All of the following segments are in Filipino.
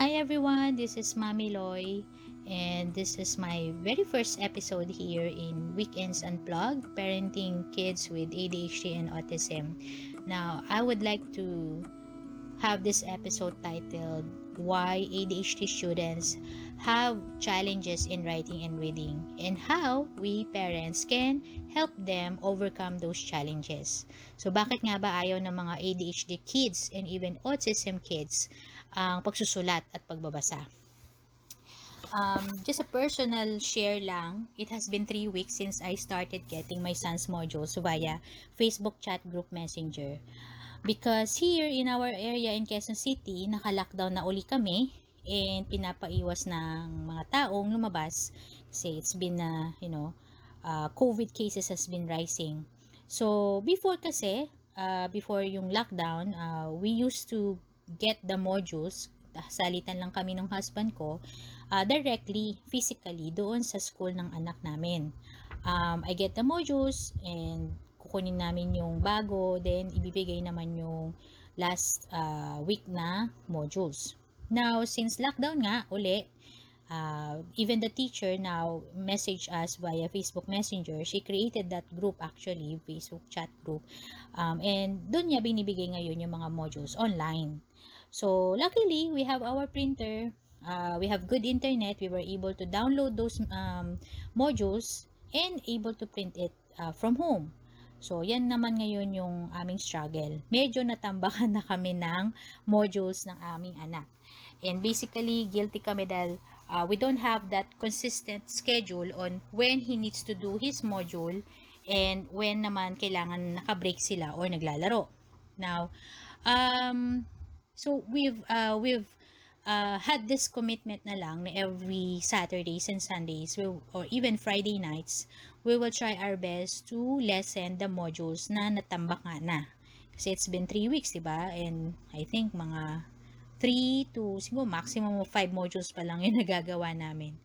Hi everyone, this is Mami Loy and this is my very first episode here in Weekends Unplugged, parenting kids with ADHD and autism. Now, I would like to have this episode titled Why ADHD Students Have Challenges in Writing and Reading and How We Parents Can Help Them Overcome Those Challenges. So, bakit nga ba ayaw ng mga ADHD kids and even autism kids ang pagsusulat at pagbabasa? Um, just a personal share lang, it has been three weeks since I started getting my son's modules via Facebook chat group messenger. Because here in our area in Quezon City, naka-lockdown na uli kami and pinapaiwas ng mga taong lumabas kasi it's been, uh, you know, uh, COVID cases has been rising. So, before kasi, uh, before yung lockdown, uh, we used to get the modules, salitan lang kami ng husband ko, uh, directly, physically, doon sa school ng anak namin. Um, I get the modules and kukunin namin yung bago, then ibibigay naman yung last uh, week na modules. Now, since lockdown nga, uli, uh, even the teacher now message us via Facebook Messenger. She created that group actually, Facebook chat group. Um, and doon niya binibigay ngayon yung mga modules online. So, luckily, we have our printer. Uh, we have good internet. We were able to download those um, modules and able to print it uh, from home. So, yan naman ngayon yung aming struggle. Medyo natambakan na kami ng modules ng aming anak. And basically, guilty kami dahil uh, we don't have that consistent schedule on when he needs to do his module and when naman kailangan nakabreak sila or naglalaro. Now, um, so we've, uh, we've uh, had this commitment na lang na every Saturdays and Sundays we, or even Friday nights, we will try our best to lessen the modules na natambak nga na. Kasi it's been 3 weeks, di ba? And I think mga 3 to siguro maximum of 5 modules pa lang yung nagagawa namin.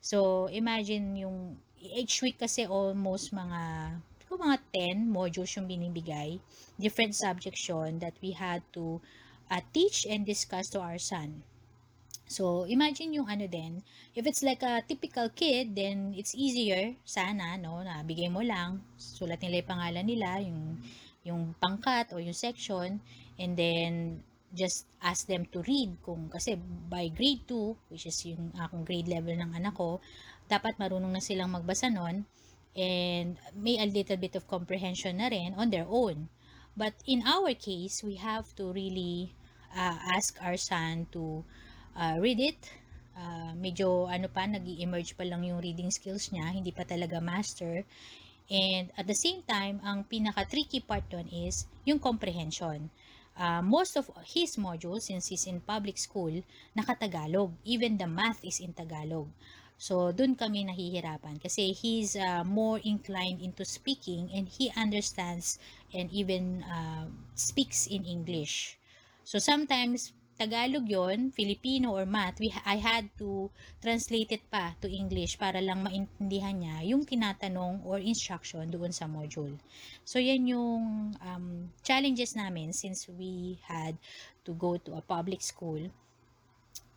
So, imagine yung each week kasi almost mga siguro mga 10 modules yung binibigay. Different subjects yun that we had to uh, teach and discuss to our son. So, imagine yung ano din, if it's like a typical kid, then it's easier, sana, no, na bigay mo lang, sulat nila yung pangalan nila, yung, yung pangkat o yung section, and then, just ask them to read kung kasi by grade 2 which is yung akong grade level ng anak ko dapat marunong na silang magbasa nun and may a little bit of comprehension na rin on their own but in our case we have to really uh, ask our son to uh, read it. Uh, medyo ano pa, nag emerge pa lang yung reading skills niya, hindi pa talaga master. And at the same time, ang pinaka-tricky part doon is yung comprehension. Uh, most of his modules, since he's in public school, nakatagalog. Even the math is in Tagalog. So, dun kami nahihirapan kasi he's uh, more inclined into speaking and he understands and even uh, speaks in English. So, sometimes Tagalog yon, Filipino or math, we, I had to translate it pa to English para lang maintindihan niya yung tinatanong or instruction doon sa module. So, yan yung um, challenges namin since we had to go to a public school.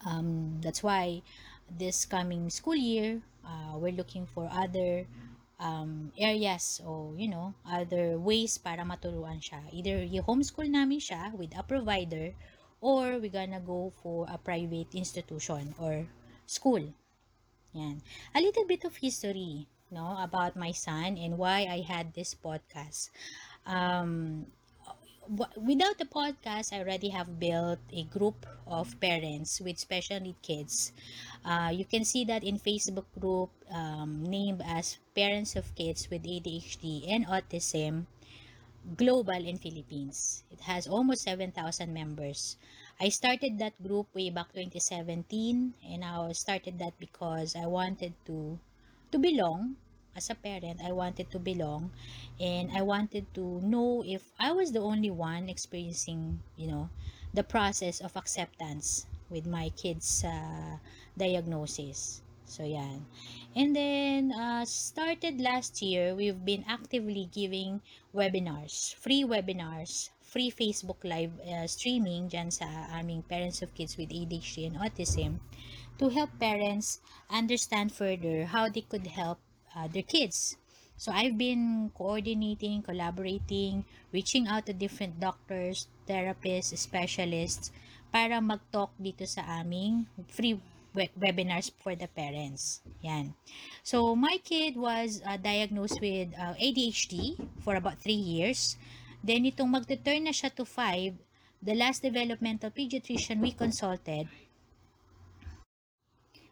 Um, that's why this coming school year, uh, we're looking for other um, areas o, you know, other ways para maturuan siya. Either i-homeschool namin siya with a provider or we gonna go for a private institution or school. Yan. A little bit of history, no, about my son and why I had this podcast. Um, without the podcast, I already have built a group of parents with special need kids. Uh, you can see that in Facebook group um, named as Parents of Kids with ADHD and Autism global in Philippines. It has almost 7,000 members. I started that group way back 2017 and I started that because I wanted to to belong as a parent. I wanted to belong and I wanted to know if I was the only one experiencing, you know, the process of acceptance with my kids uh, diagnosis. So, yan. And then, uh, started last year, we've been actively giving webinars, free webinars free Facebook live uh, streaming dyan sa aming Parents of Kids with ADHD and Autism to help parents understand further how they could help uh, their kids. So I've been coordinating, collaborating, reaching out to different doctors, therapists, specialists para mag-talk dito sa aming free we- webinars for the parents. Yan. So, my kid was uh, diagnosed with uh, ADHD for about 3 years. Then, itong magte-turn na siya to 5, the last developmental pediatrician we consulted,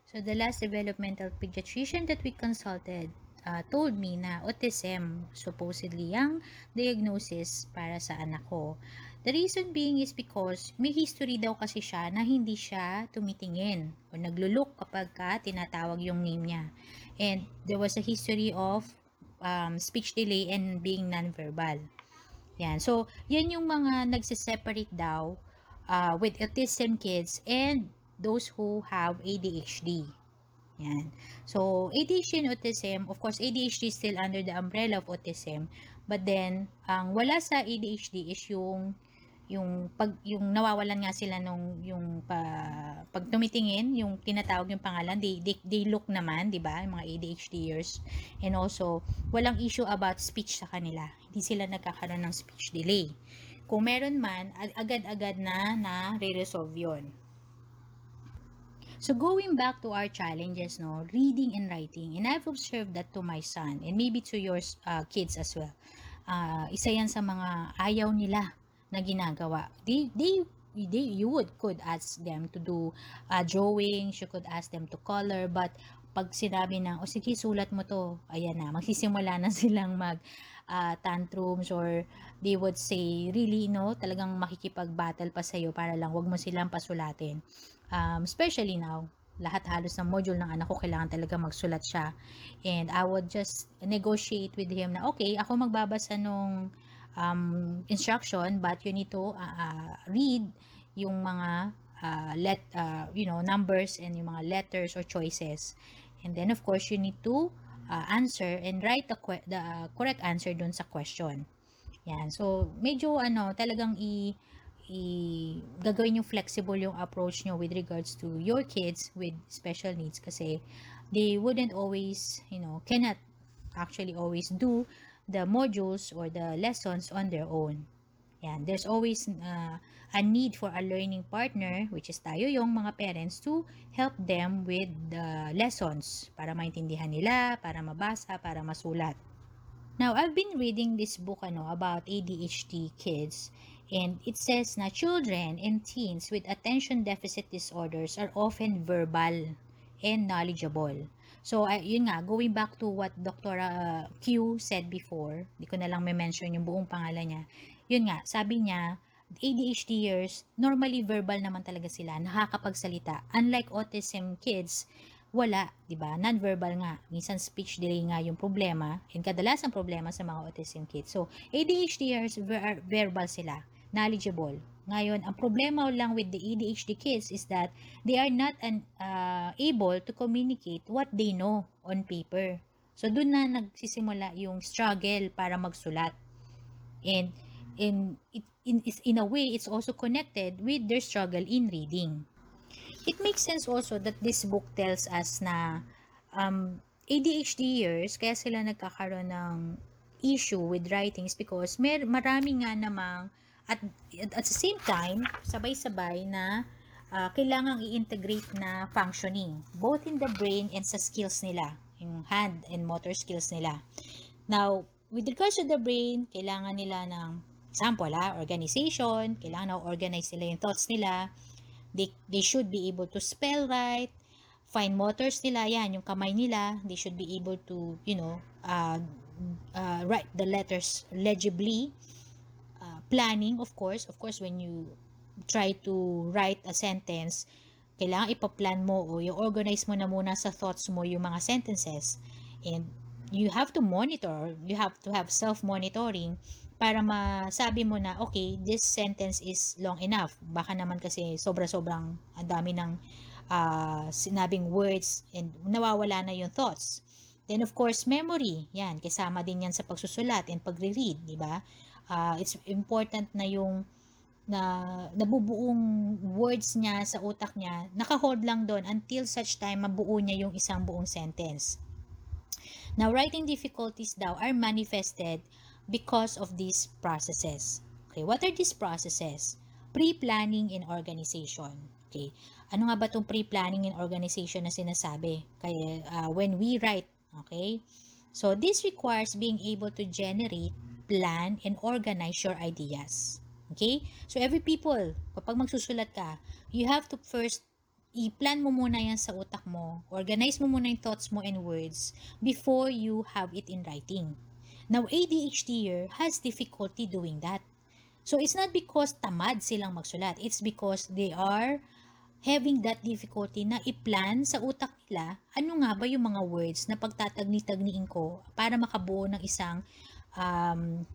so the last developmental pediatrician that we consulted uh, told me na autism supposedly ang diagnosis para sa anak ko. The reason being is because may history daw kasi siya na hindi siya tumitingin o naglulok kapag ka tinatawag yung name niya. And there was a history of um, speech delay and being nonverbal. Yan. So, yan yung mga nagsiseparate daw uh, with autism kids and those who have ADHD. Yan. So, ADHD and autism, of course, ADHD is still under the umbrella of autism. But then, ang wala sa ADHD is yung yung pag yung nawawalan nga sila nung yung pa, pag tumitingin yung tinatawag yung pangalan they, they, they look naman di ba yung mga ADHDers and also walang issue about speech sa kanila. Hindi sila nagkakaroon ng speech delay. Kung meron man agad-agad na na re-resolve yon So going back to our challenges, no, reading and writing, and I've observed that to my son and maybe to your uh, kids as well. Uh, isa yan sa mga ayaw nila na ginagawa. They, they, they, you would could ask them to do uh, drawings, you could ask them to color, but pag sinabi ng, o sige, sulat mo to, ayan na, magsisimula na silang mag uh, tantrums or they would say, really, no, talagang makikipag-battle pa sa'yo para lang wag mo silang pasulatin um, especially now, lahat halos ng module ng anak ko kailangan talaga magsulat siya. And I would just negotiate with him na, okay, ako magbabasa nung um, instruction, but you need to uh, uh, read yung mga uh, let, uh, you know, numbers and yung mga letters or choices. And then, of course, you need to uh, answer and write the, the uh, correct answer dun sa question. Yan. So, medyo ano, talagang i- i gagawin yung flexible yung approach nyo with regards to your kids with special needs kasi they wouldn't always, you know, cannot actually always do the modules or the lessons on their own. Yan, there's always uh, a need for a learning partner, which is tayo yung mga parents, to help them with the lessons para maintindihan nila, para mabasa, para masulat. Now, I've been reading this book ano, about ADHD kids And it says na children and teens with attention deficit disorders are often verbal and knowledgeable. So, uh, yun nga, going back to what Dr. Uh, Q said before, di ko na lang may mention yung buong pangalan niya. Yun nga, sabi niya, ADHDers, normally verbal naman talaga sila, nakakapagsalita. Unlike autism kids, wala, 'di ba? Non-verbal nga. Minsan speech delay nga yung problema, and kadalasan problema sa mga autism kids. So, ADHDers ver- verbal sila knowledgeable. Ngayon, ang problema lang with the ADHD kids is that they are not an, uh, able to communicate what they know on paper. So, doon na nagsisimula yung struggle para magsulat. And in, it, in, in a way, it's also connected with their struggle in reading. It makes sense also that this book tells us na um, ADHDers, kaya sila nagkakaroon ng issue with writings because mer marami nga namang at, at the same time, sabay-sabay na uh, kailangang i-integrate na functioning, both in the brain and sa skills nila, yung hand and motor skills nila. Now, with regards to the brain, kailangan nila ng, example ha, organization, kailangan na organize nila yung thoughts nila, they, they should be able to spell right, fine motors nila, yan, yung kamay nila, they should be able to, you know, uh, uh, write the letters legibly, planning, of course, of course, when you try to write a sentence, kailangan ipaplan mo o i-organize mo na muna sa thoughts mo yung mga sentences. And you have to monitor, you have to have self-monitoring para masabi mo na, okay, this sentence is long enough. Baka naman kasi sobra-sobrang ang dami ng uh, sinabing words and nawawala na yung thoughts. Then of course, memory. Yan, kasama din yan sa pagsusulat and pagre-read, di ba? Uh, it's important na yung na nabubuong words niya sa utak niya, naka-hold lang doon until such time mabuo niya yung isang buong sentence. Now, writing difficulties daw are manifested because of these processes. Okay, what are these processes? Pre-planning in organization. Okay, ano nga ba itong pre-planning in organization na sinasabi? Kaya, uh, when we write, okay? So, this requires being able to generate, plan, and organize your ideas. Okay? So, every people, kapag magsusulat ka, you have to first i-plan mo muna yan sa utak mo. Organize mo muna yung thoughts mo and words before you have it in writing. Now, ADHDer has difficulty doing that. So, it's not because tamad silang magsulat. It's because they are having that difficulty na i-plan sa utak nila ano nga ba yung mga words na pagtatagni-tagniin ko para makabuo ng isang um,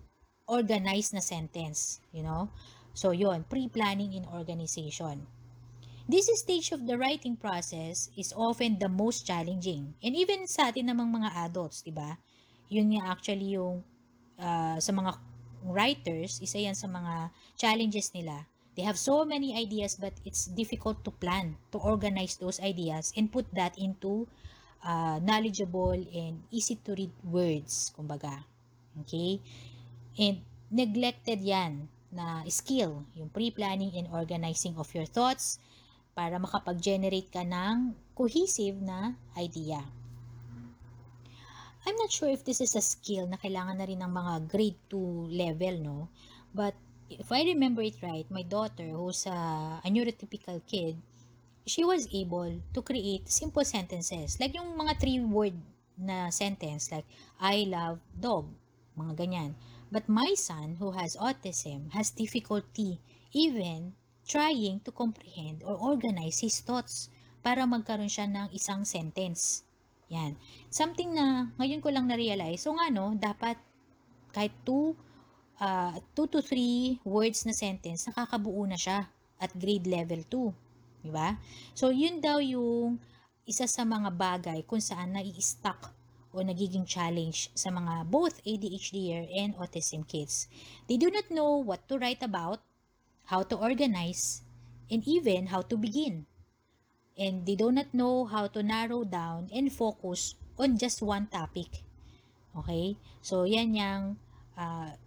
organized na sentence, you know? So, yon pre-planning in organization. This stage of the writing process is often the most challenging. And even sa atin namang mga adults, di ba? Yun nga actually yung uh, sa mga writers, isa yan sa mga challenges nila. They have so many ideas but it's difficult to plan, to organize those ideas and put that into uh, knowledgeable and easy to read words, kumbaga. Okay? And neglected yan na skill, yung pre-planning and organizing of your thoughts para makapag-generate ka ng cohesive na idea. I'm not sure if this is a skill na kailangan na rin ng mga grade 2 level, no? But if I remember it right, my daughter, who's a, a neurotypical kid, she was able to create simple sentences. Like yung mga three-word na sentence, like, I love dog, mga ganyan. But my son, who has autism, has difficulty even trying to comprehend or organize his thoughts para magkaroon siya ng isang sentence. Yan. Something na ngayon ko lang na-realize. So nga no, dapat kahit 2 uh, two to 3 words na sentence, nakakabuo na siya at grade level 2. Di ba? So yun daw yung isa sa mga bagay kung saan nai-stuck o nagiging challenge sa mga both ADHD and autism kids. They do not know what to write about, how to organize, and even how to begin. And they do not know how to narrow down and focus on just one topic. Okay? So, yan yung uh,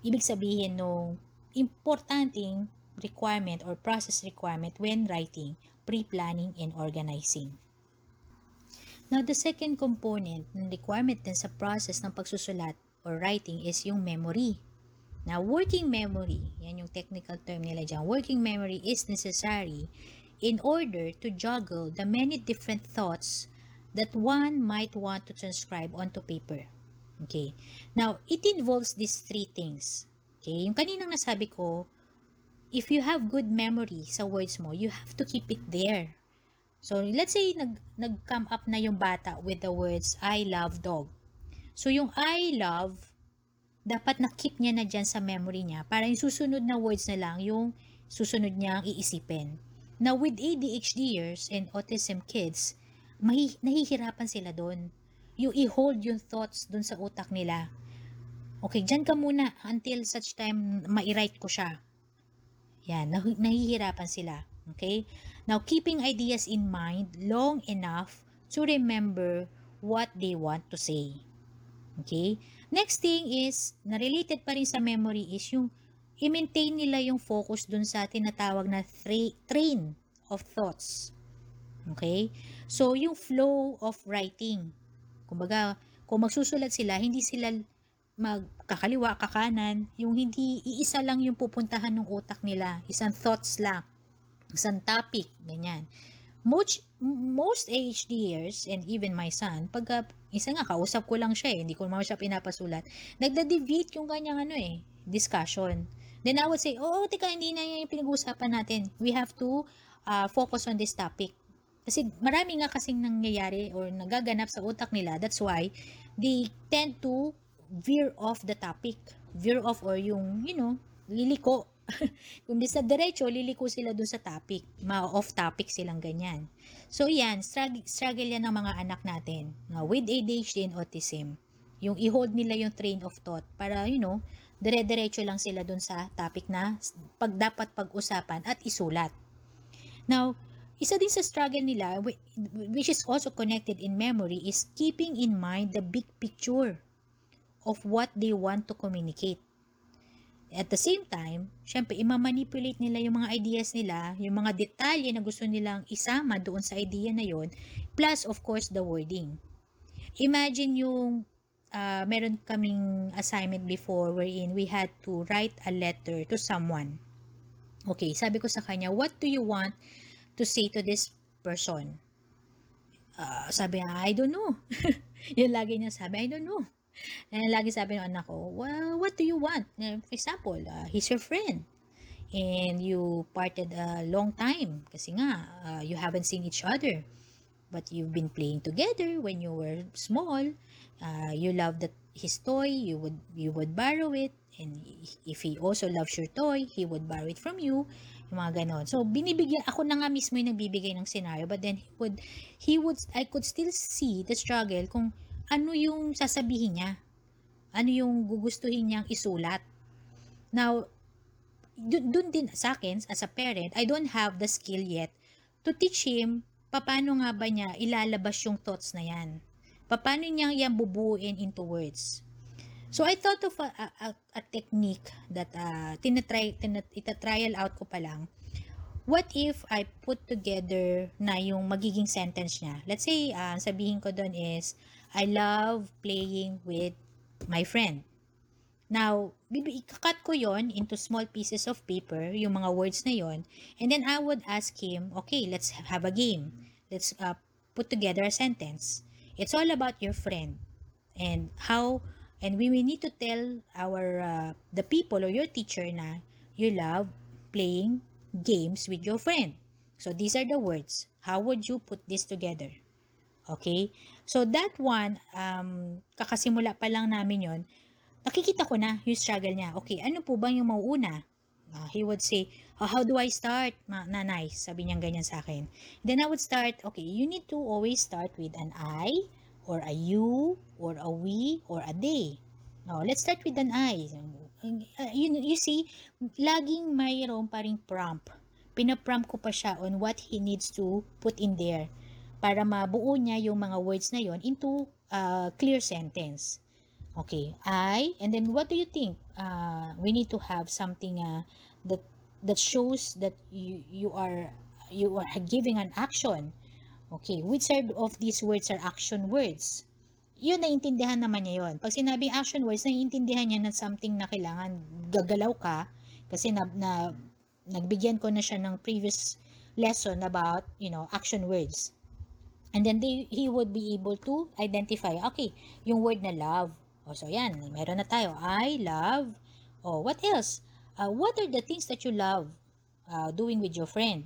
ibig sabihin nung importanteng requirement or process requirement when writing, pre-planning, and organizing. Now, the second component ng requirement din sa process ng pagsusulat or writing is yung memory. Now, working memory, yan yung technical term nila dyan, working memory is necessary in order to juggle the many different thoughts that one might want to transcribe onto paper. Okay. Now, it involves these three things. Okay. Yung kaninang nasabi ko, if you have good memory sa words mo, you have to keep it there. So, let's say nag, nag-come up na yung bata with the words, I love dog. So, yung I love, dapat na-keep niya na dyan sa memory niya para yung susunod na words na lang yung susunod niyang iisipin. Now, with ADHDers and autism kids, mahi, nahihirapan sila doon. Yung i-hold yung thoughts doon sa utak nila. Okay, dyan ka muna until such time ma-write ko siya. Yan, nah- nahihirapan sila. Okay? Now, keeping ideas in mind long enough to remember what they want to say. Okay? Next thing is, na related pa rin sa memory is yung i-maintain nila yung focus dun sa tinatawag na tra- train of thoughts. Okay? So, yung flow of writing. Kumbaga, kung magsusulat sila, hindi sila magkakaliwa, kakanan, yung hindi iisa lang yung pupuntahan ng utak nila, isang thoughts lang isang topic, ganyan. Most, most AHDers and even my son, pagka, isa nga, kausap ko lang siya eh, hindi ko naman siya pinapasulat, nagda-deviate yung kanyang ano eh, discussion. Then I would say, oo, oh, tika, hindi na yung pinag-uusapan natin. We have to uh, focus on this topic. Kasi marami nga kasing nangyayari or nagaganap sa utak nila. That's why they tend to veer off the topic. Veer off or yung, you know, liliko Kung di sa diretso, liliko sila dun sa topic. Ma-off topic silang ganyan. So yan, struggle, struggle yan ng mga anak natin uh, with ADHD and autism. Yung i-hold nila yung train of thought para, you know, dire-diretso lang sila dun sa topic na pag dapat pag-usapan at isulat. Now, isa din sa struggle nila, which is also connected in memory, is keeping in mind the big picture of what they want to communicate. At the same time, syempre, imamanipulate nila yung mga ideas nila, yung mga detalye na gusto nilang isama doon sa idea na yon, plus of course the wording. Imagine yung uh, meron kaming assignment before wherein we had to write a letter to someone. Okay, sabi ko sa kanya, what do you want to say to this person? Uh, sabi niya, I don't know. Yun lagi niya sabi, I don't know. And lagi sabi ng anak ko, well, what do you want? For example, uh, he's your friend. And you parted a long time kasi nga, uh, you haven't seen each other. But you've been playing together when you were small. Uh, you love that his toy, you would you would borrow it. And if he also loves your toy, he would borrow it from you. Yung mga ganon. So, binibigyan, ako na nga mismo yung nagbibigay ng scenario. But then, he would, he would, I could still see the struggle kung ano yung sasabihin niya. Ano yung gugustuhin niyang isulat. Now, dun din sa akin, as a parent, I don't have the skill yet to teach him paano nga ba niya ilalabas yung thoughts na yan. Paano niya yan bubuuin into words. So, I thought of a, a, a technique that uh, tinatry, tinat, itatrial out ko pa lang. What if I put together na yung magiging sentence niya? Let's say, uh, sabihin ko doon is, I love playing with my friend. Now, ikakat ko yon into small pieces of paper, yung mga words na yon, and then I would ask him, okay, let's have a game. Let's uh, put together a sentence. It's all about your friend and how, and we, we need to tell our, uh, the people or your teacher na you love playing games with your friend. So these are the words. How would you put this together? Okay? So that one, um, kakasimula pa lang namin yon nakikita ko na yung struggle niya. Okay, ano po ba yung mauuna? Uh, he would say, oh, how do I start? Ma nanay, sabi niya ganyan sa akin. Then I would start, okay, you need to always start with an I, or a you, or a we, or a they. No, let's start with an I. Uh, you, you see, laging mayroon pa ring prompt. Pinaprompt ko pa siya on what he needs to put in there para mabuo niya yung mga words na yon into a clear sentence. Okay, I, and then what do you think? Uh, we need to have something uh, that that shows that you you are you are giving an action. Okay, which of these words are action words? Yun, naiintindihan naman niya yun. Pag sinabing action words, naiintindihan niya na something na kailangan gagalaw ka kasi na, na nagbigyan ko na siya ng previous lesson about, you know, action words. And then they, he would be able to identify, okay, yung word na love. O, so yan, meron na tayo. I love. O, what else? Uh, what are the things that you love uh, doing with your friend?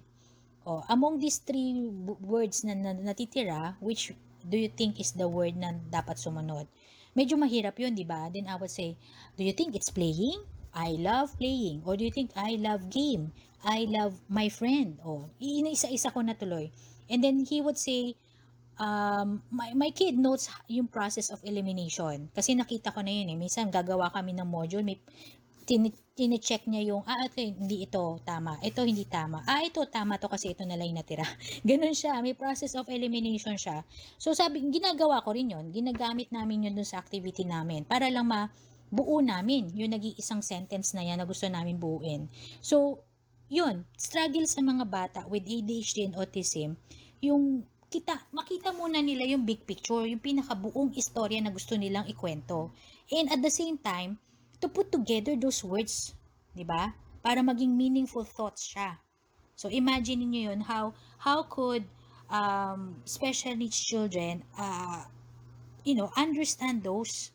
O, among these three words na, na natitira, which do you think is the word na dapat sumunod? Medyo mahirap yun, di ba? Then I would say, do you think it's playing? I love playing. Or do you think I love game? I love my friend. O, isa-isa ko na tuloy. And then he would say, um, my, my kid notes yung process of elimination. Kasi nakita ko na yun eh. Minsan gagawa kami ng module, may tine-check niya yung, ah, ito, hindi ito tama. Ito, hindi tama. Ah, ito, tama to kasi ito na lang natira. Ganun siya. May process of elimination siya. So, sabi, ginagawa ko rin yun. Ginagamit namin yun dun sa activity namin. Para lang ma buo namin yung nag-iisang sentence na yan na gusto namin buuin. So, yun, struggle sa mga bata with ADHD and autism, yung kita, makita muna nila yung big picture, yung pinakabuong istorya na gusto nilang ikwento. And at the same time, to put together those words, di ba? Para maging meaningful thoughts siya. So imagine niyo yun, how, how could um, special needs children, uh, you know, understand those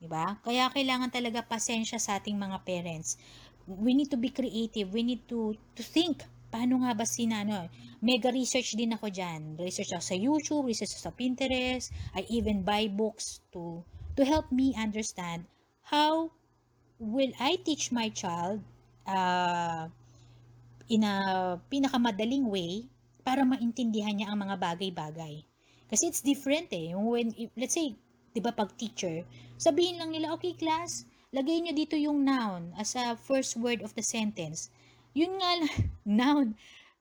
Diba? Kaya kailangan talaga pasensya sa ating mga parents. We need to be creative. We need to to think. Paano nga ba sinano? Mega research din ako diyan. Research ako sa YouTube, research ako sa Pinterest. I even buy books to to help me understand how will I teach my child uh, in a pinakamadaling way para maintindihan niya ang mga bagay-bagay. Kasi it's different eh. When, let's say, 'di ba pag teacher, sabihin lang nila, "Okay class, lagay nyo dito yung noun as a first word of the sentence. Yun nga lang, noun.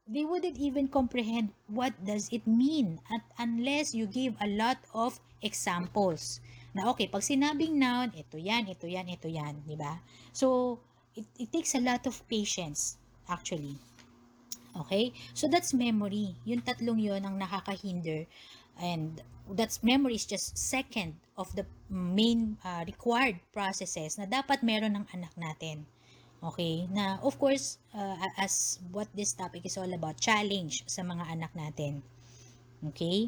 They wouldn't even comprehend what does it mean at unless you give a lot of examples. Na okay, pag sinabing noun, ito yan, ito yan, ito yan, di ba? So, it, it takes a lot of patience, actually. Okay? So, that's memory. Yung tatlong yon ang nakakahinder. And that's memory is just second of the main uh, required processes na dapat meron ng anak natin. Okay? Na, of course, uh, as what this topic is all about, challenge sa mga anak natin. Okay?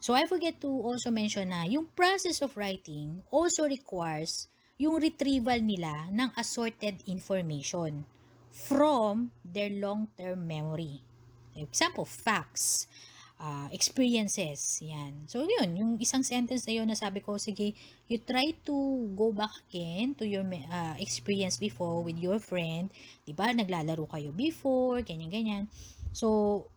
So, I forget to also mention na yung process of writing also requires yung retrieval nila ng assorted information from their long-term memory. Example, facts, uh, experiences, yan. So, yun, yung isang sentence na yun na sabi ko, sige, you try to go back again to your uh, experience before with your friend. Diba, naglalaro kayo before, ganyan-ganyan. So,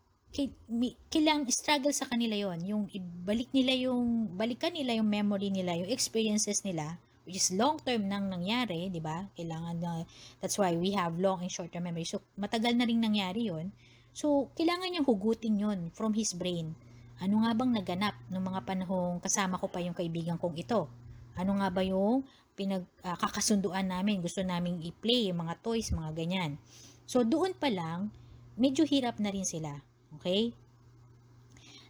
kailang struggle sa kanila yon yung ibalik nila yung balikan nila yung memory nila yung experiences nila which is long term nang nangyari, 'di ba? Kailangan na that's why we have long and short term memory. So matagal na ring nangyari 'yon. So kailangan niyang hugutin 'yon from his brain. Ano nga bang naganap nung mga panahong kasama ko pa yung kaibigan kong ito? Ano nga ba yung pinagkakasunduan uh, namin? Gusto naming i-play yung mga toys, mga ganyan. So doon pa lang medyo hirap na rin sila. Okay?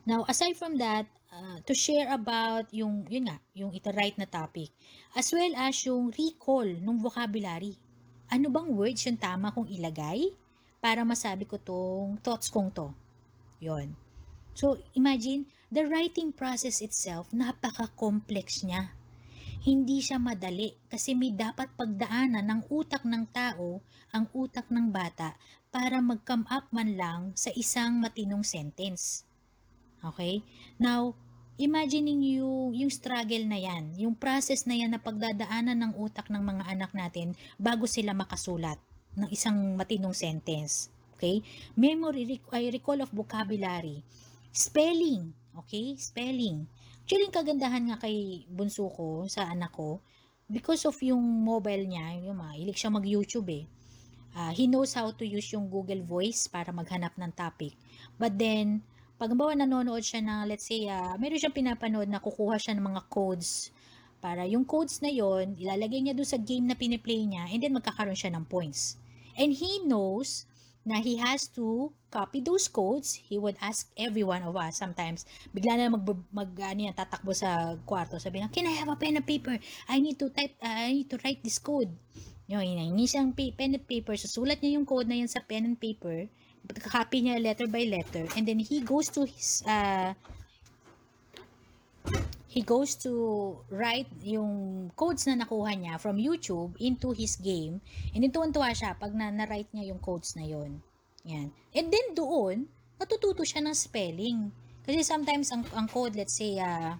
Now, aside from that, uh, to share about yung, yun nga, yung ito-write na topic, as well as yung recall ng vocabulary. Ano bang words yung tama kong ilagay para masabi ko tong thoughts kong to? Yon. So, imagine, the writing process itself, napaka-complex niya. Hindi siya madali kasi may dapat pagdaanan ng utak ng tao, ang utak ng bata, para mag-come up man lang sa isang matinong sentence. Okay? Now, imagining yung, yung struggle na yan, yung process na yan na pagdadaanan ng utak ng mga anak natin bago sila makasulat ng isang matinong sentence. Okay? Memory, I recall of vocabulary. Spelling. Okay? Spelling. Actually, kagandahan nga kay bunso ko, sa anak ko, because of yung mobile niya, yung mahilig siya mag-YouTube eh. Uh, he knows how to use yung Google Voice para maghanap ng topic. But then, pag bawa nanonood siya ng, let's say, uh, meron siyang pinapanood na kukuha siya ng mga codes para yung codes na yon ilalagay niya doon sa game na piniplay niya and then magkakaroon siya ng points. And he knows na he has to copy those codes. He would ask every one of us sometimes. Bigla na mag, mag ano yan, tatakbo sa kwarto. Sabi na, can I have a pen and paper? I need to type, uh, I need to write this code. Yun, hindi siyang pen and paper. Susulat niya yung code na yun sa pen and paper copy niya letter by letter and then he goes to his uh, he goes to write yung codes na nakuha niya from YouTube into his game. And then tuwan-tuwa siya pag na, na-write niya yung codes na yon yan. And then doon natututo siya ng spelling. Kasi sometimes ang, ang code let's say uh,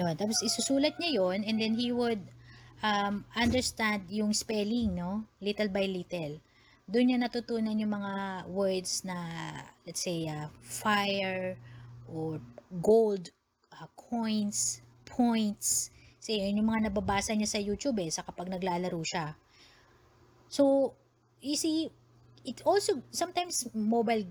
yun. Tapos isusulat niya yon and then he would um, understand yung spelling no? Little by little. Doon niya natutunan yung mga words na, let's say, uh, fire, or gold, coins, points. Kasi yun yung mga nababasa niya sa YouTube eh, sa kapag naglalaro siya. So, you see, it also, sometimes mobile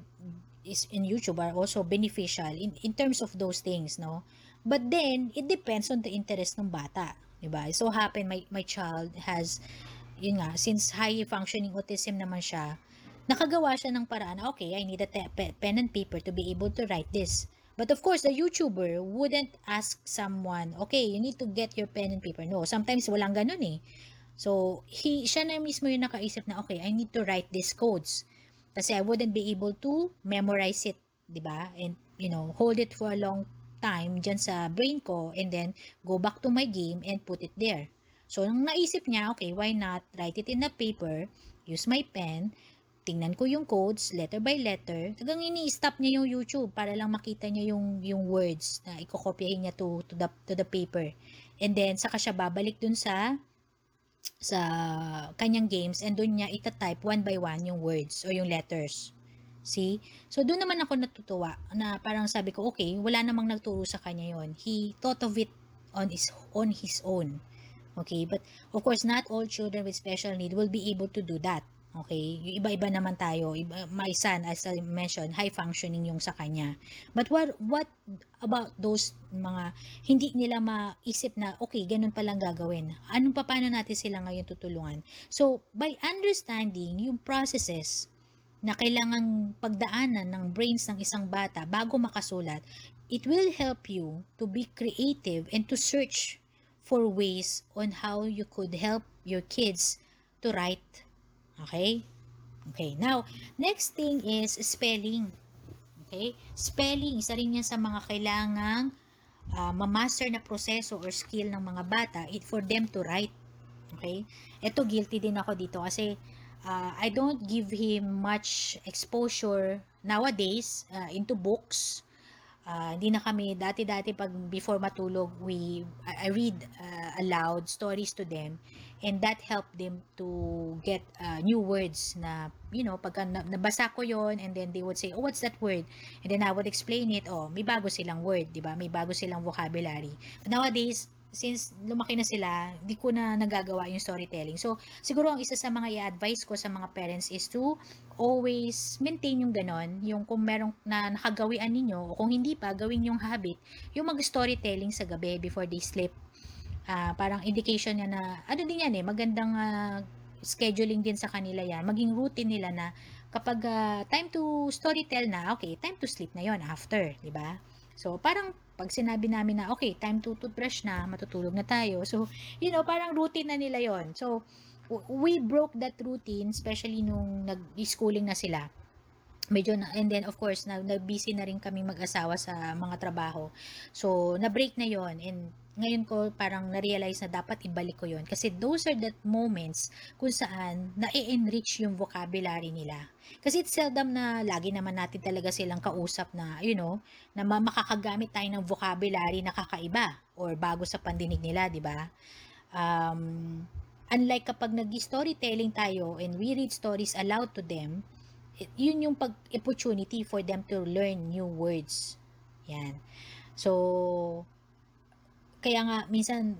is in YouTube are also beneficial in, in terms of those things, no? But then, it depends on the interest ng bata. Diba? So happen, my, my child has yun nga, since high functioning autism naman siya, nakagawa siya ng paraan, okay, I need a pen and paper to be able to write this. But of course, the YouTuber wouldn't ask someone, okay, you need to get your pen and paper. No, sometimes walang ganun eh. So, he, siya na mismo yung nakaisip na, okay, I need to write these codes. Kasi I wouldn't be able to memorize it, di ba? And, you know, hold it for a long time dyan sa brain ko and then go back to my game and put it there. So, nung naisip niya, okay, why not write it in a paper, use my pen, tingnan ko yung codes, letter by letter, tagang ini-stop niya yung YouTube para lang makita niya yung, yung words na ikokopyahin niya to, to, the, to the paper. And then, saka siya babalik dun sa sa kanyang games and doon niya ita-type one by one yung words o yung letters. See? So, doon naman ako natutuwa na parang sabi ko, okay, wala namang nagturo sa kanya yon He thought of it on his, on his own. Okay, but of course, not all children with special need will be able to do that. Okay, yung iba-iba naman tayo. Iba, my son, as I mentioned, high functioning yung sa kanya. But what what about those mga hindi nila maisip na okay, ganun palang gagawin. Anong pa paano natin sila ngayon tutulungan? So, by understanding yung processes na kailangan pagdaanan ng brains ng isang bata bago makasulat, it will help you to be creative and to search for ways on how you could help your kids to write Okay? Okay, now, next thing is spelling. Okay? Spelling, isa rin yan sa mga kailangang uh, ma-master na proseso or skill ng mga bata it for them to write. Okay? Ito, guilty din ako dito kasi uh, I don't give him much exposure nowadays uh, into books. Uh, hindi na kami, dati-dati pag before matulog, we, I, read uh, aloud stories to them and that helped them to get uh, new words na you know pagka nabasa ko yon and then they would say oh what's that word? And then I would explain it oh may bago silang word di ba? May bago silang vocabulary. Nowadays since lumaki na sila, di ko na nagagawa yung storytelling. So, siguro ang isa sa mga i-advise ko sa mga parents is to always maintain yung ganon, yung kung merong na nakagawian ninyo, o kung hindi pa, gawin yung habit, yung mag-storytelling sa gabi before they sleep uh, parang indication niya na ano din yan eh magandang uh, scheduling din sa kanila yan. Maging routine nila na kapag uh, time to storytell na okay time to sleep na yon after di ba? So parang pag sinabi namin na okay time to toothbrush na matutulog na tayo. So you know parang routine na nila yon. So we broke that routine especially nung nag-schooling na sila medyo na, and then of course na, na busy na rin kami mag-asawa sa mga trabaho so na break na yon and ngayon ko parang na-realize na dapat ibalik ko yon kasi those are the moments kung saan na-enrich yung vocabulary nila. Kasi it's seldom na lagi naman natin talaga silang kausap na, you know, na makakagamit tayo ng vocabulary na kakaiba or bago sa pandinig nila, di ba? Um, unlike kapag nag-storytelling tayo and we read stories aloud to them, yun yung pag-opportunity for them to learn new words. Yan. So, kaya nga minsan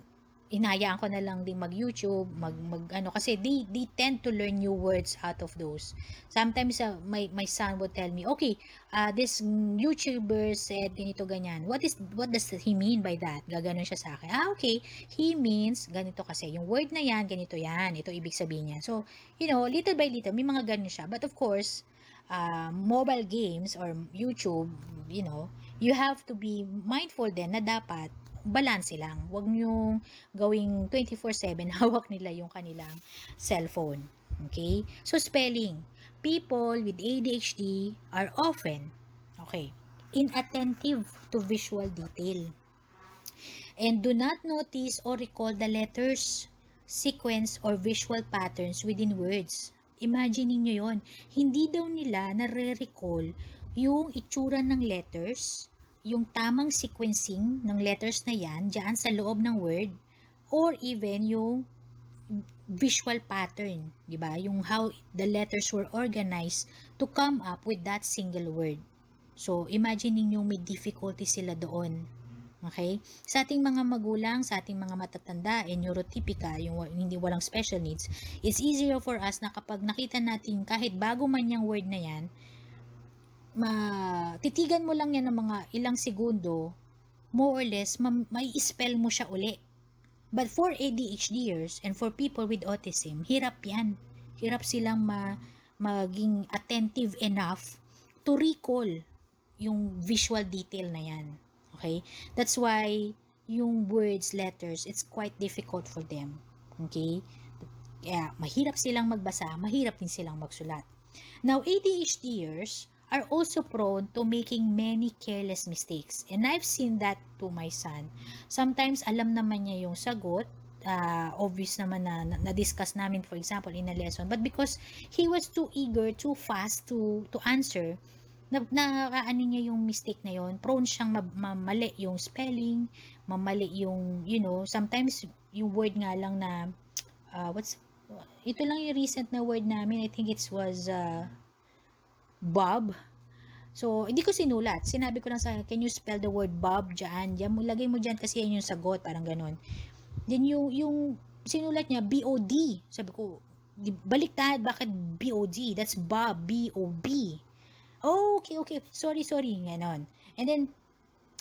inayaan ko na lang din mag-YouTube, mag, mag ano kasi they they tend to learn new words out of those. Sometimes uh, my my son would tell me, "Okay, uh, this YouTuber said ganito ganyan. What is what does he mean by that?" Gaganon siya sa akin. Ah, okay. He means ganito kasi yung word na yan, ganito yan. Ito ibig sabihin niya. So, you know, little by little may mga ganun siya. But of course, uh, mobile games or YouTube, you know, you have to be mindful din na dapat balanse lang. Huwag nyo gawing 24-7 hawak nila yung kanilang cellphone. Okay? So, spelling. People with ADHD are often, okay, inattentive to visual detail and do not notice or recall the letters, sequence, or visual patterns within words. Imagine niyo yon. Hindi daw nila nare-recall yung itsura ng letters, yung tamang sequencing ng letters na yan dyan sa loob ng word or even yung visual pattern, di ba? Yung how the letters were organized to come up with that single word. So, imagine niyo may difficulty sila doon. Okay? Sa ating mga magulang, sa ating mga matatanda, and neurotypical, yung hindi walang special needs, it's easier for us na kapag nakita natin kahit bago man yung word na yan, matitigan mo lang yan ng mga ilang segundo, more or less, ma- may spell mo siya uli. But for ADHDers and for people with autism, hirap yan. Hirap silang ma- maging attentive enough to recall yung visual detail na yan. Okay? That's why yung words, letters, it's quite difficult for them. Okay? Kaya mahirap silang magbasa, mahirap din silang magsulat. Now, ADHDers, are also prone to making many careless mistakes. And I've seen that to my son. Sometimes alam naman niya yung sagot, uh, obvious naman na, na-discuss namin for example in a lesson, but because he was too eager, too fast to to answer, na, nakakaano niya yung mistake na yon prone siyang mamali yung spelling, mamali yung, you know, sometimes yung word nga lang na, uh, what's, ito lang yung recent na word namin, I think it was, uh, Bob. So, hindi ko sinulat. Sinabi ko lang sa can you spell the word Bob dyan? Mo, lagay mo dyan kasi yan yung sagot, parang ganun. Then yung, yung sinulat niya, B-O-D. Sabi ko, baliktad, bakit B-O-D? That's Bob, B-O-B. Oh, okay, okay. Sorry, sorry. Ganon. And then,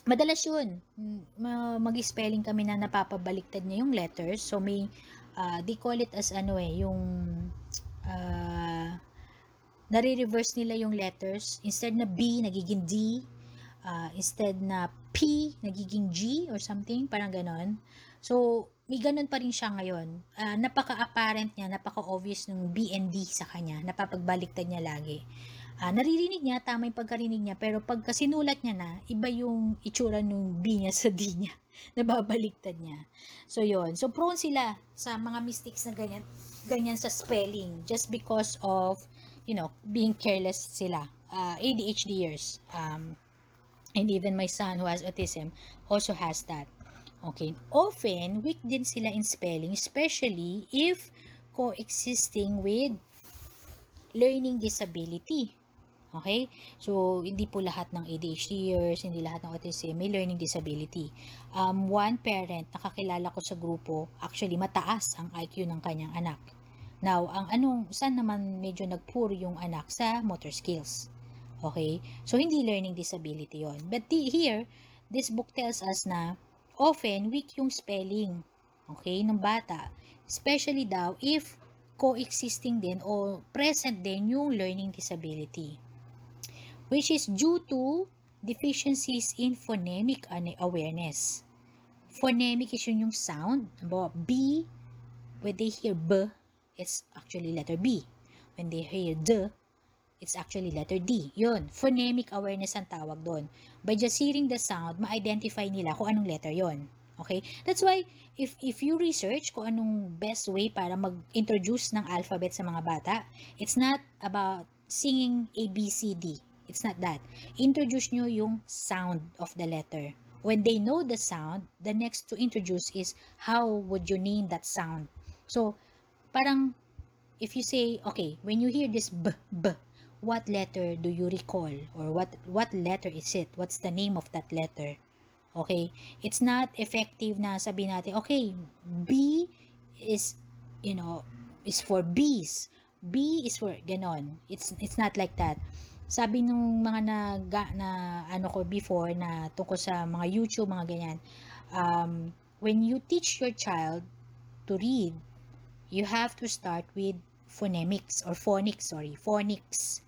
madalas yun. Ma- mag-spelling kami na napapabaliktad niya yung letters. So, may, uh, they call it as ano eh, yung, uh, nare-reverse nila yung letters. Instead na B, nagiging D. Uh, instead na P, nagiging G or something. Parang ganon. So, may ganun pa rin siya ngayon. Uh, napaka-apparent niya, napaka-obvious ng B and D sa kanya. Napapagbaliktad niya lagi. Uh, naririnig niya, tama yung pagkarinig niya, pero pagka sinulat niya na, iba yung itsura ng B niya sa D niya. Nababaliktad niya. So, yon So, prone sila sa mga mistakes na ganyan, ganyan sa spelling just because of, you know, being careless sila. Uh, ADHDers. Um, and even my son who has autism also has that. Okay. Often, weak din sila in spelling, especially if coexisting with learning disability. Okay? So, hindi po lahat ng ADHDers, hindi lahat ng autism may learning disability. Um, one parent, nakakilala ko sa grupo, actually mataas ang IQ ng kanyang anak. Now, ang anong, saan naman medyo nagpuro yung anak sa motor skills. Okay? So, hindi learning disability yon But the, here, this book tells us na often weak yung spelling. Okay? Ng bata. Especially daw if coexisting din o present din yung learning disability which is due to deficiencies in phonemic awareness. Phonemic is yun yung sound. B, when they hear B, it's actually letter B. When they hear D, it's actually letter D. Yun, phonemic awareness ang tawag doon. By just hearing the sound, ma-identify nila kung anong letter yon. Okay? That's why, if, if you research kung anong best way para mag-introduce ng alphabet sa mga bata, it's not about singing A, B, C, D It's not that. Introduce nyo yung sound of the letter. When they know the sound, the next to introduce is how would you name that sound. So, parang if you say, okay, when you hear this b, b, what letter do you recall? Or what, what letter is it? What's the name of that letter? Okay? It's not effective na sabi natin, okay, B is, you know, is for bees. B is for ganon. It's, it's not like that sabi nung mga na, na ano ko before na tungkol sa mga YouTube, mga ganyan, um, when you teach your child to read, you have to start with phonemics or phonics, sorry, phonics.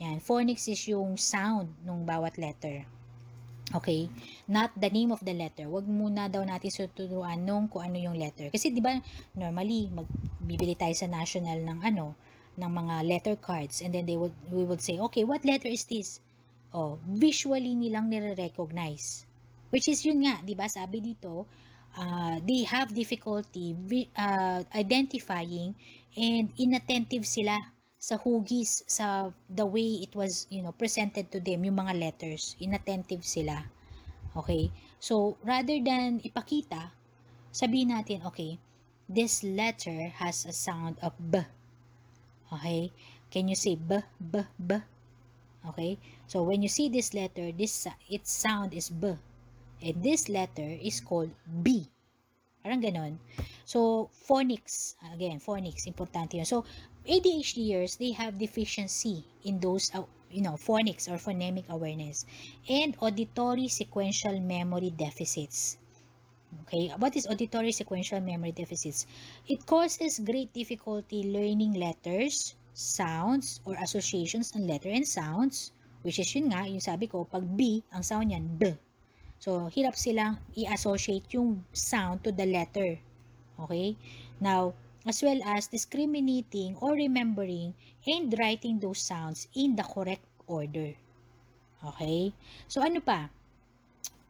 Yan, phonics is yung sound ng bawat letter. Okay? Not the name of the letter. Huwag muna daw natin suturuan nung kung ano yung letter. Kasi 'di ba normally magbibili tayo sa national ng ano, ng mga letter cards and then they would we would say okay what letter is this? Oh visually nilang nire-recognize. Which is yun nga di ba? Sabi dito uh, they have difficulty uh, identifying and inattentive sila sa hugis sa the way it was you know presented to them yung mga letters. Inattentive sila. Okay? So rather than ipakita sabihin natin okay this letter has a sound of b Okay? Can you say b, b, b? Okay? So, when you see this letter, this its sound is b. And this letter is called B. Parang ganon. So, phonics. Again, phonics. Importante yun. So, ADHDers, they have deficiency in those, uh, you know, phonics or phonemic awareness and auditory sequential memory deficits. Okay, what is auditory sequential memory deficits? It causes great difficulty learning letters, sounds, or associations ng letter and sounds, which is yun nga, yung sabi ko, pag B, ang sound niyan, B. So, hirap silang i-associate yung sound to the letter. Okay? Now, as well as discriminating or remembering and writing those sounds in the correct order. Okay? So, ano pa?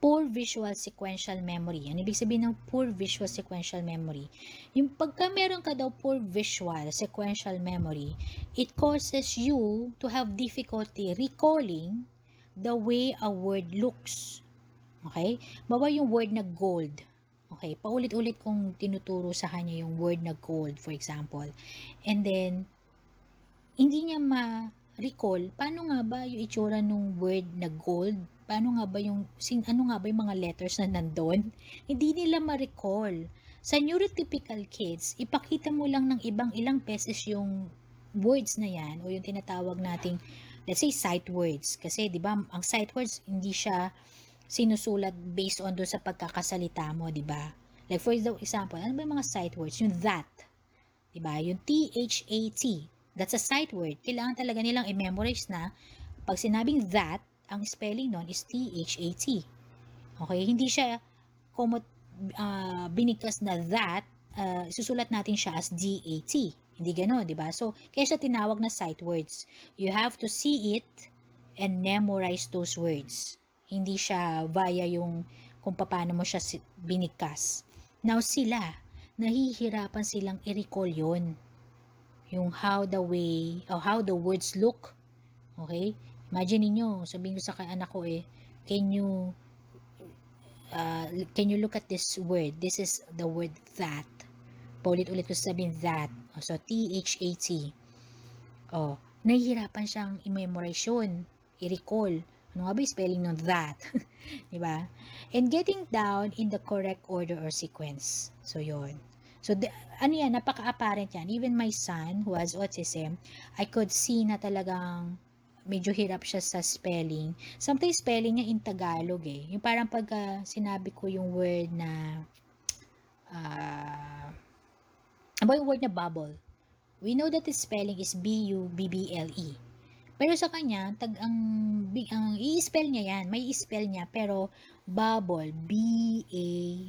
Poor visual sequential memory. Ano ibig sabihin ng poor visual sequential memory? Yung pagka meron ka daw poor visual sequential memory, it causes you to have difficulty recalling the way a word looks. Okay? Bawa yung word na gold. Okay, paulit-ulit kong tinuturo sa kanya yung word na gold, for example. And then, hindi niya ma-recall, paano nga ba yung itsura ng word na gold paano nga ba yung, sin, ano nga ba yung mga letters na nandun? Hindi nila ma-recall. Sa neurotypical kids, ipakita mo lang ng ibang ilang beses yung words na yan o yung tinatawag nating let's say sight words. Kasi 'di ba ang sight words hindi siya sinusulat based on do sa pagkakasalita mo 'di ba? Like for example ano ba yung mga sight words? Yung that 'di ba? Yung T H A T. That's a sight word. Kailangan talaga nilang i-memorize na pag sinabing that ang spelling nun is T H A T okay hindi siya komot uh, binigkas na that, uh, susulat natin siya as DAT. Hindi gano'n, di ba? So, kaya siya tinawag na sight words. You have to see it and memorize those words. Hindi siya via yung kung paano mo siya binigkas. Now, sila, nahihirapan silang i-recall yun. Yung how the way, or how the words look. Okay? Imagine niyo sabihin ko sa anak ko eh, can you uh, can you look at this word? This is the word that. Paulit-ulit ko sabihin that. So, T-H-A-T. Oh, nahihirapan siyang i-memorize yun, i-recall. Ano nga ba spelling ng that? di ba? And getting down in the correct order or sequence. So, yon So, the, ano yan, napaka-apparent yan. Even my son, who has autism, I could see na talagang medyo hirap siya sa spelling. Sometimes spelling niya in Tagalog eh. Yung parang pag uh, sinabi ko yung word na uh, ano yung word na bubble? We know that the spelling is B-U-B-B-L-E. Pero sa kanya, tag ang, ang i-spell niya yan, may i-spell niya, pero bubble, B-A-B-L.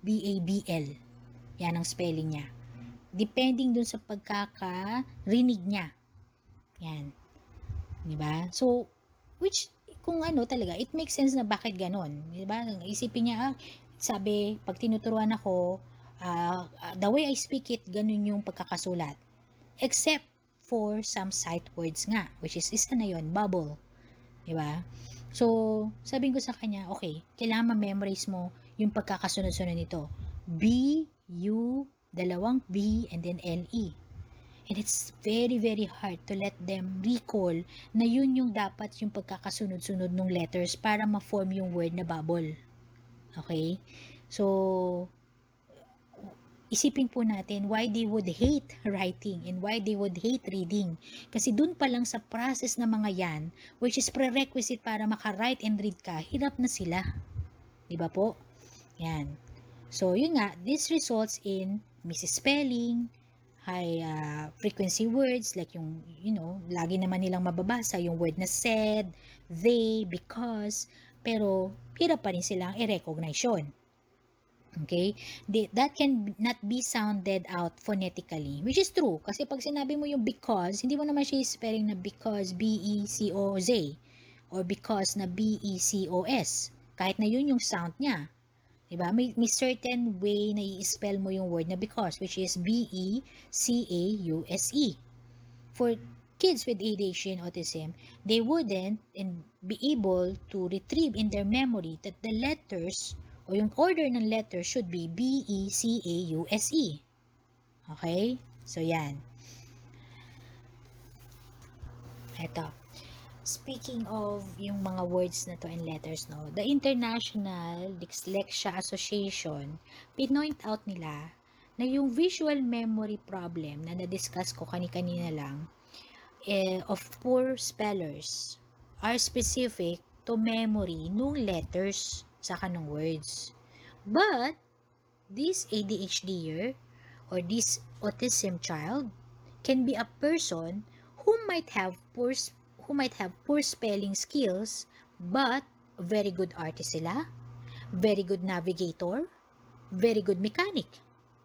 B-A-B-L. Yan ang spelling niya. Depending dun sa pagkakarinig niya. Yan. 'Di ba? So which kung ano talaga, it makes sense na bakit ganon. 'Di ba? Isipin niya, ah, sabi, pag tinuturuan ako, uh, the way I speak it, ganun yung pagkakasulat. Except for some sight words nga, which is isa na yon bubble. 'Di ba? So, sabihin ko sa kanya, okay, kailangan ma-memorize mo yung pagkakasunod-sunod nito. B, U, dalawang B, and then L-E. And it's very, very hard to let them recall na yun yung dapat yung pagkakasunod-sunod ng letters para ma-form yung word na bubble. Okay? So, isipin po natin why they would hate writing and why they would hate reading. Kasi dun pa lang sa process na mga yan, which is prerequisite para maka-write and read ka, hirap na sila. Di ba po? Yan. So, yun nga, this results in misspelling, high uh, frequency words like yung you know lagi naman nilang mababasa yung word na said they because pero hirap pa rin silang i-recognize yun okay that can not be sounded out phonetically which is true. Kasi pag sinabi mo yung because hindi mo naman siya spelling na because B E C O Z or because na B E C O S. Kahit na yun yung sound niya Diba? May, may certain way na i-spell mo yung word na because, which is B-E-C-A-U-S-E. -E. For kids with ADHD and autism, they wouldn't and be able to retrieve in their memory that the letters o yung order ng letters should be B-E-C-A-U-S-E. -E. Okay? So, yan. Ito. Speaking of yung mga words na to and letters, no, the International Dyslexia Association, pinoint out nila na yung visual memory problem na na-discuss ko kani-kanina lang eh, of poor spellers are specific to memory nung letters sa kanong words. But, this ADHDer or this autism child can be a person who might have poor who might have poor spelling skills but very good artist sila, very good navigator, very good mechanic.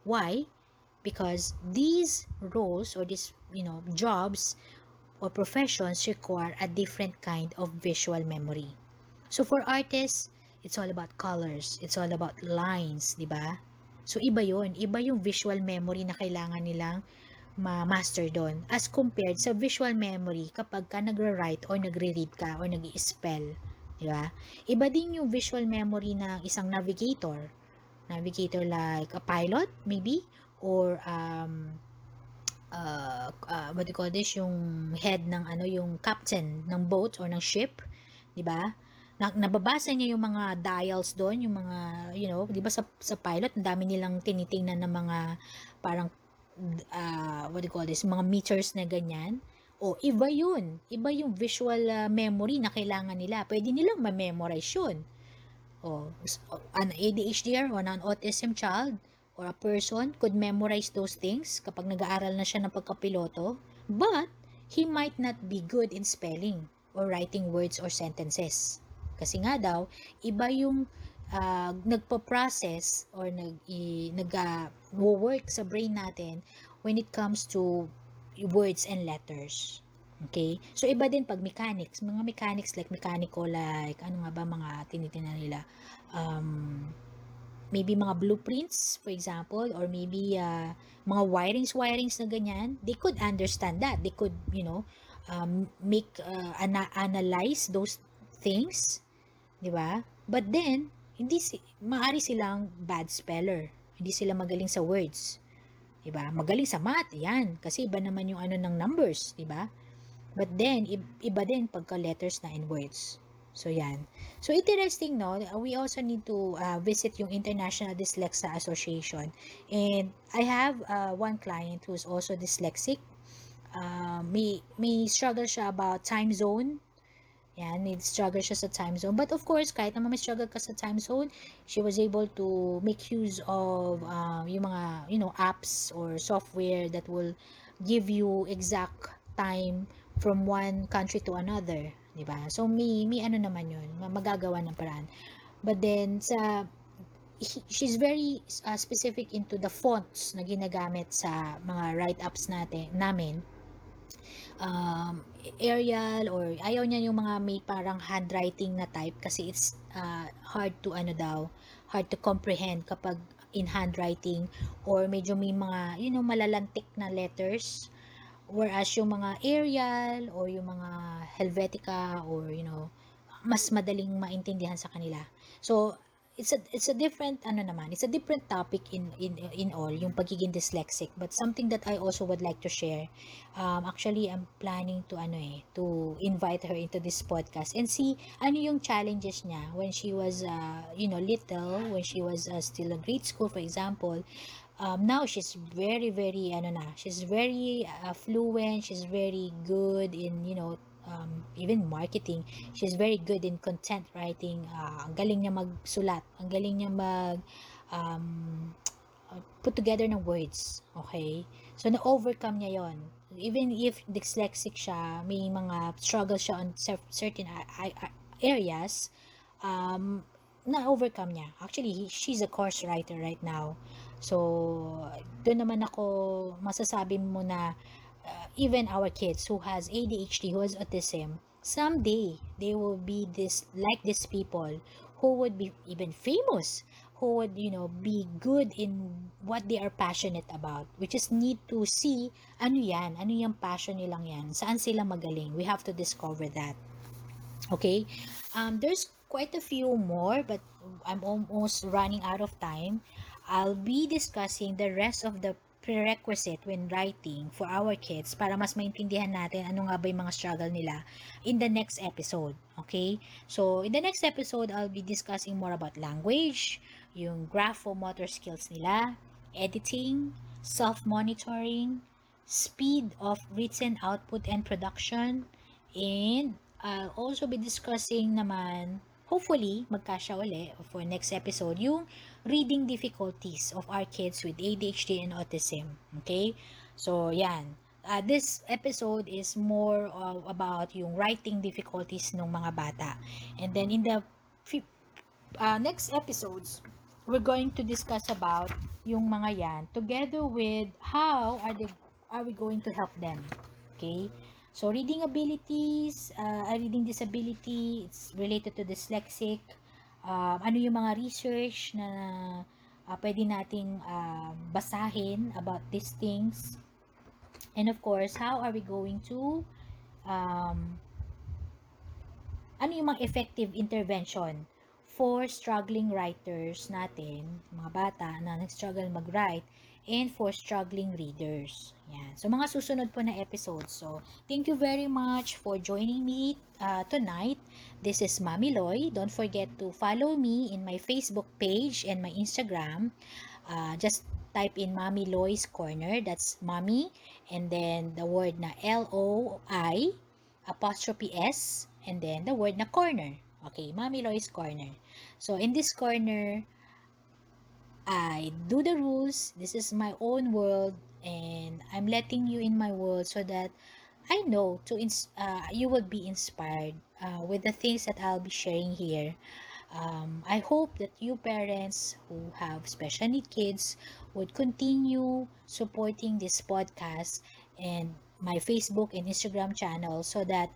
Why? Because these roles or these, you know, jobs or professions require a different kind of visual memory. So for artists, it's all about colors, it's all about lines, di ba? So iba 'yon, iba yung visual memory na kailangan nilang ma-master doon as compared sa visual memory kapag ka nagre-write or nagre-read ka or nag spell di ba? Iba din yung visual memory ng isang navigator. Navigator like a pilot maybe or um uh, uh, what do you call this yung head ng ano yung captain ng boat or ng ship, di ba? na, nababasa niya yung mga dials doon, yung mga, you know, di ba sa, sa pilot, ang dami nilang tinitingnan ng mga parang, uh, what do you call this, mga meters na ganyan. O, iba yun. Iba yung visual uh, memory na kailangan nila. Pwede nilang ma-memorize yun. O, an ADHD or an autism child or a person could memorize those things kapag nag-aaral na siya ng pagkapiloto. But, he might not be good in spelling or writing words or sentences. Kasi nga daw, iba yung uh, nagpo-process or nag, i, nag uh, work sa brain natin when it comes to words and letters. Okay? So, iba din pag mechanics. Mga mechanics like mechanical, like, ano nga ba mga tinitingnan nila? Um, maybe mga blueprints, for example, or maybe uh, mga wirings, wirings na ganyan, they could understand that. They could, you know, um, make, uh, ana- analyze those things 'di ba? But then, hindi si maari silang bad speller. Hindi sila magaling sa words. 'Di ba? Magaling sa math, 'yan, kasi iba naman yung ano ng numbers, 'di ba? But then iba din pagka letters na in words. So yan. So interesting no, we also need to uh, visit yung International Dyslexia Association. And I have uh, one client who's also dyslexic. Uh, may may struggle siya about time zone yan, may struggle siya sa time zone. But of course, kahit naman may struggle ka sa time zone, she was able to make use of uh, yung mga, you know, apps or software that will give you exact time from one country to another. ba diba? So, may, may ano naman yun, magagawa ng paraan. But then, sa she's very uh, specific into the fonts na ginagamit sa mga write-ups natin, namin um, Arial or ayaw niya yung mga may parang handwriting na type kasi it's uh, hard to ano daw, hard to comprehend kapag in handwriting or medyo may mga, you know, malalantik na letters whereas yung mga Arial or yung mga Helvetica or you know, mas madaling maintindihan sa kanila. So, it's a it's a different ano naman it's a different topic in in in all yung pagiging dyslexic. But something that I also would like to share um actually I'm planning to ano eh to invite her into this podcast. And see ano yung challenges niya when she was uh, you know little when she was uh, still in grade school for example um, now she's very very ano na she's very uh, fluent she's very good in you know um, even marketing, she's very good in content writing. Uh, ang galing niya magsulat. Ang galing niya mag um, put together ng words. Okay? So, na-overcome niya yon Even if dyslexic siya, may mga struggle siya on certain areas, um, na-overcome niya. Actually, she's a course writer right now. So, doon naman ako masasabi mo na uh, even our kids who has ADHD, who has autism, someday they will be this like these people who would be even famous who would you know be good in what they are passionate about we just need to see ano yan ano yung passion nilang yan saan sila magaling. We have to discover that. Okay? Um there's quite a few more but i'm almost running out of time. I'll be discussing the rest of the prerequisite when writing for our kids para mas maintindihan natin ano nga ba yung mga struggle nila in the next episode. Okay? So, in the next episode, I'll be discussing more about language, yung graphomotor skills nila, editing, self-monitoring, speed of written output and production, and I'll also be discussing naman hopefully, magkasya uli for next episode, yung reading difficulties of our kids with ADHD and autism. Okay? So, yan. Uh, this episode is more uh, about yung writing difficulties ng mga bata. And then in the uh, next episodes, we're going to discuss about yung mga yan together with how are they are we going to help them. Okay? So, reading abilities, uh, reading disability, it's related to dyslexic. Uh, ano yung mga research na uh, pwede nating uh, basahin about these things. And of course, how are we going to um, ano yung mga effective intervention for struggling writers natin, mga bata na nag-struggle mag-write, and for struggling readers. Yan. So, mga susunod po na episodes. So, thank you very much for joining me uh, tonight. This is Mami Loy. Don't forget to follow me in my Facebook page and my Instagram. Uh, just type in Mami Loy's Corner. That's Mami. And then the word na L-O-I apostrophe S and then the word na corner. Okay, Mami Loy's Corner. So, in this corner, I do the rules. This is my own world and I'm letting you in my world so that I know to ins- uh, you will be inspired uh, with the things that I'll be sharing here. Um, I hope that you parents who have special need kids would continue supporting this podcast and my Facebook and Instagram channel so that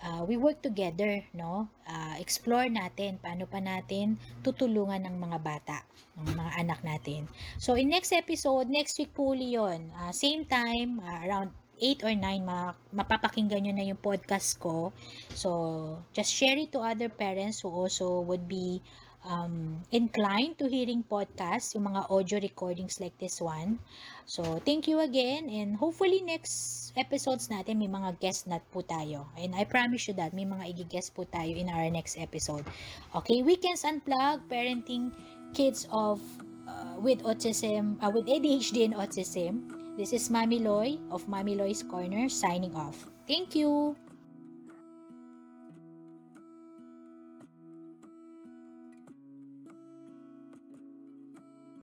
uh, we work together, no? Uh, explore natin paano pa natin tutulungan ng mga bata, ng mga anak natin. So, in next episode, next week po uli yun. Uh, same time, uh, around 8 or 9, ma- mapapakinggan nyo na yung podcast ko. So, just share it to other parents who also would be um, inclined to hearing podcasts, yung mga audio recordings like this one. So, thank you again and hopefully next episodes natin may mga guest na po tayo. And I promise you that may mga i-guest po tayo in our next episode. Okay, Weekends Unplugged, Parenting Kids of uh, with autism, uh, with ADHD and autism. This is Mami Loy of Mami Loy's Corner signing off. Thank you.